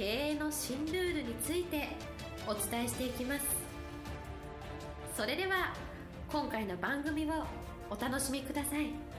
経営の新ルールについてお伝えしていきます。それでは今回の番組をお楽しみください。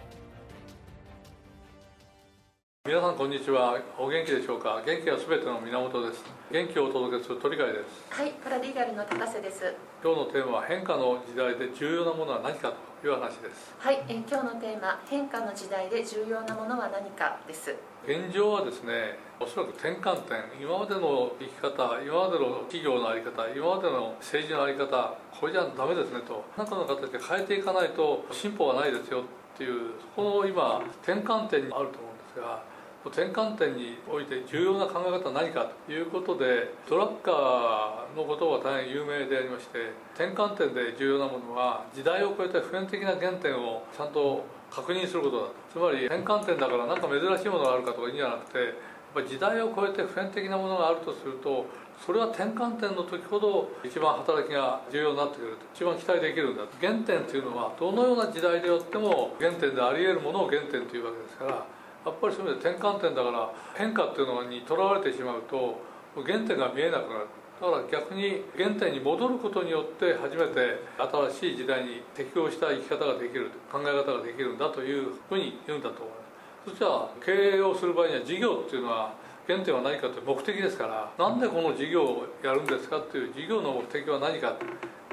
皆さんこんにちは。お元気でしょうか？元気はすべての源です。元気をお届けする鳥飼です。はいパラリーガルの高瀬です。今日のテーマは変化の時代で重要なものは何かという話です。はい、えー今日のテーマ変化の時代で重要なものは何かです。現状はですねおそらく転換点。今までの生き方今までの企業の在り方今までの政治の在り方これじゃダメですねと。何かの形で変えていかないと進歩がないですよっていうそこの今転換点にあると思うんですが転換点において重要な考え方は何かということでトラッカーのことが大変有名でありまして転換点で重要なものは時代を超えて普遍的な原点をちゃんと確認することだつまり転換点だから何か珍しいものがあるかとかいいんじゃなくてやっぱ時代を超えて普遍的なものがあるとするとそれは転換点の時ほど一番働きが重要になってくると。一番期待できるんだ原点というのはどのような時代でよっても原点であり得るものを原点というわけですからやっぱりそういう意味で転換点だから変化っていうのにとらわれてしまうと原点が見えなくなる。だから逆に原点に戻ることによって初めて新しい時代に適応した生き方ができる考え方ができるんだというふうに言うんだと思います。そしたら経営をする場合には事業っていうのは原点は何かという目的ですからなんでこの事業をやるんですかっていう事業の目的は何か。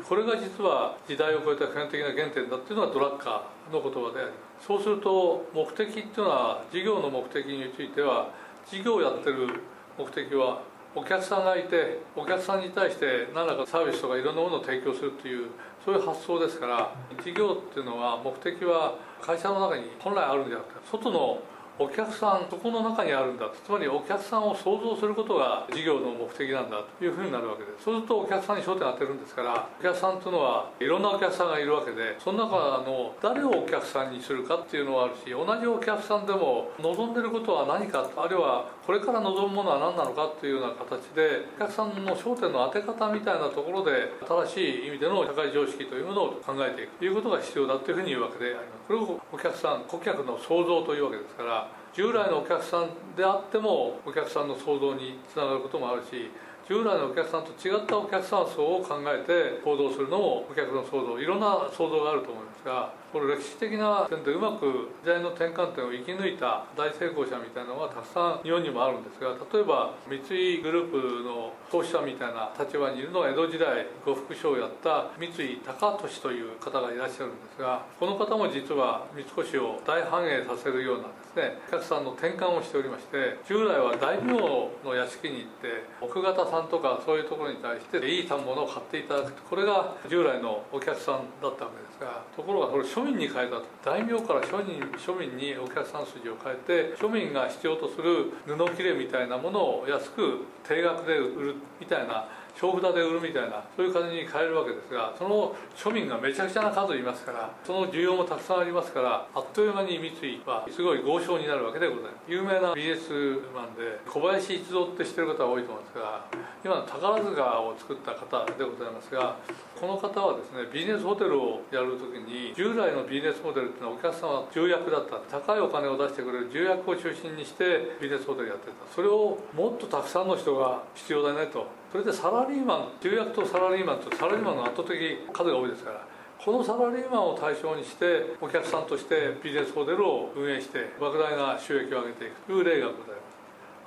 これが実は時代を超えた普遍的な原点だっていうのがドラッカーの言葉でありそうすると目的っていうのは事業の目的については事業をやってる目的はお客さんがいてお客さんに対して何らかサービスとかいろんなものを提供するっていうそういう発想ですから事業っていうのは目的は会社の中に本来あるんじゃなくて外のお客さんそこの中にあるんだ。とつまりお客さんを想像することが事業の目的なんだというふうになるわけで。すそうするとお客さんに焦点を当てるんですからお客さんというのはいろんなお客さんがいるわけでその中の誰をお客さんにするかっていうのはあるし同じお客さんでも望んでることは何かあるいはこれから望むものは何なのかっていうような形でお客さんの焦点の当て方みたいなところで新しい意味での社会常識というものを考えていくということが必要だというふうに言うわけであります。これをお客さん顧客の創造というわけですから従来のお客さんであってもお客さんの創造につながることもあるし従来のお客さんと違ったお客さん層を考えて行動するのもお客の創造いろんな創造があると思いますがこの歴史的な点でうまく時代の転換点を生き抜いた大成功者みたいなのがたくさん日本にもあるんですが例えば三井グループの投資者みたいな立場にいるのが江戸時代呉服商をやった三井高利という方がいらっしゃるんですがこの方も実は三越を大繁栄させるようなですねお客さんの転換をしておりまして従来は大名の屋敷に行って奥方さんさんとかそういうところに対していい反物を買っていただく。これが従来のお客さんだったわけですがところがそれ庶民に変えたと。大名から庶民庶民にお客さん筋を変えて庶民が必要とする布切れみたいなものを安く定額で売るみたいな小札で売るみたいなそういう感じに変えるわけですがその庶民がめちゃくちゃな数いますからその需要もたくさんありますからあっという間に三井はすごい豪商になるわけでございます。有名なビジネスマンで小林一三って知ってる方は多いと思うんですが今の宝塚を作った方でございますがこの方はですねビジネスホテルをやるときに従来のビジネスモデルっていうのはお客さんは重役だった。高いお金を出してくれる重役を中心にしてビジネスホテルやってた。それをもっとたくさんの人が必要だねと。それでサラリーマン重役とサラリーマンとサラリーマンの圧倒的数が多いですから。このサラリーマンを対象にしてお客さんとしてビジネスモデルを運営して莫大な収益を上げていくという例がございます。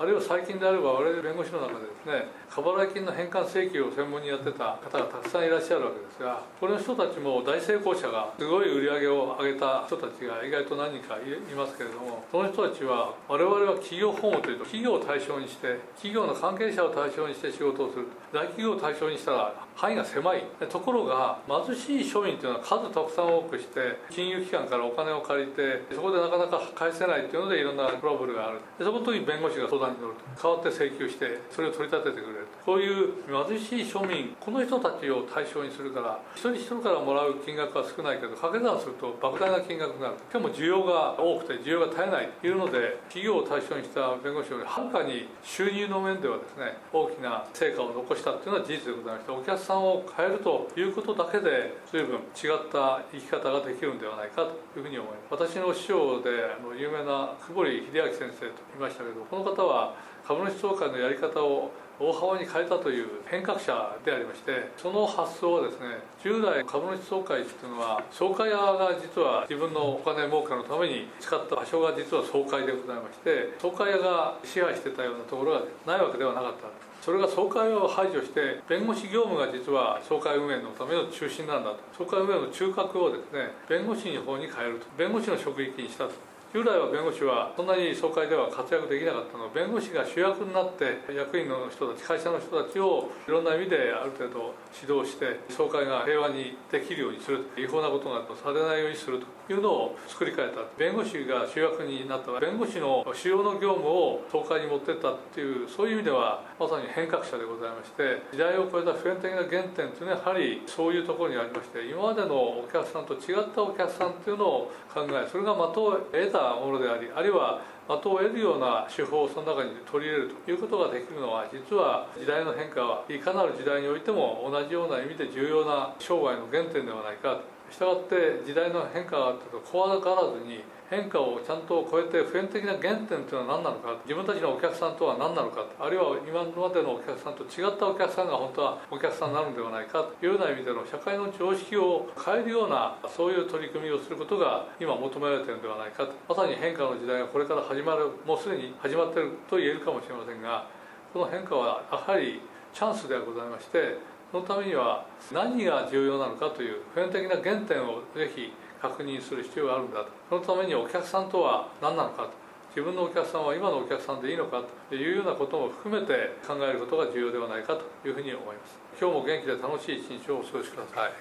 あるいは最近であれば我々弁護士の中でですね過払い金の返還請求を専門にやってた方がたくさんいらっしゃるわけですがこれの人たちも大成功者がすごい売り上げを上げた人たちが意外と何人かいますけれどもその人たちは我々は企業法務というと企業を対象にして企業の関係者を対象にして仕事をすると。大企業を対象にしたら範囲が狭い。ところが貧しい庶民というのは数たくさん多くして金融機関からお金を借りてそこでなかなか返せないというのでいろんなトラブルがある。でそこの時に弁護士が相談に乗ると。代わって請求してそれを取り立ててくれる。こういう貧しい庶民この人たちを対象にするから一人一人からもらう金額は少ないけど掛け算すると莫大な金額になる。しかも需要が多くて需要が絶えないというので企業を対象にした弁護士よりはるかに収入の面ではですね大きな成果を残したというのは事実でございましてお客さんを変えるということだけで随分違った生き方ができるんではないかというふうに思います。私の師匠で有名な久保利秀明先生と言いましたけどこの方は株主総会のやり方を大幅に変えたという変革者でありましてその発想はですね従来株主総会っていうのは総会側が実は自分のお金儲けのために使った場所が実は総会でございまして総会屋が支配してたようなところがないわけではなかったそれが総会を排除して弁護士業務が実は総会運営のための中心なんだと。総会運営の中核をですね弁護士の方に変えると。弁護士の職域にしたと。従来は弁護士はそんなに総会では活躍できなかったの弁護士が主役になって役員の人たち会社の人たちをいろんな意味である程度指導して総会が平和にできるようにする違法なことがされないようにするというのを作り変えた。弁護士が主役になった弁護士の主要の業務を総会に持ってったっていうそういう意味ではまさに変革者でございまして時代を超えた普遍的な原点というのはやはりそういうところにありまして今までのお客さんと違ったお客さんっていうのを考えそれが的を得たものでありあるいは的を得るような手法をその中に取り入れるということができるのは実は時代の変化はいかなる時代においても同じような意味で重要な生涯の原点ではないかと。したがって時代の変化があったと怖がらずに変化をちゃんと超えて普遍的な原点というのは何なのか自分たちのお客さんとは何なのかあるいは今までのお客さんと違ったお客さんが本当はお客さんになるんではないかというような意味での社会の常識を変えるようなそういう取り組みをすることが今求められているんではないかとまさに変化の時代がこれから始まるもうすでに始まっていると言えるかもしれませんがこの変化はやはりチャンスではございましてそのためには何が重要なのかという普遍的な原点をぜひ確認する必要があるんだと。そのためにお客さんとは何なのかと。自分のお客さんは今のお客さんでいいのかというようなことも含めて考えることが重要ではないかというふうに思います。今日も元気で楽しい一日をお過ごしください。はい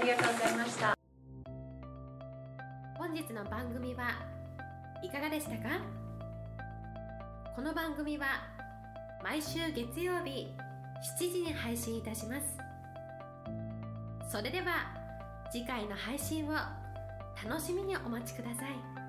ありがとうございました。本日の番組はいかがでしたか？この番組は毎週月曜日7時に配信いたしますそれでは次回の配信を楽しみにお待ちください。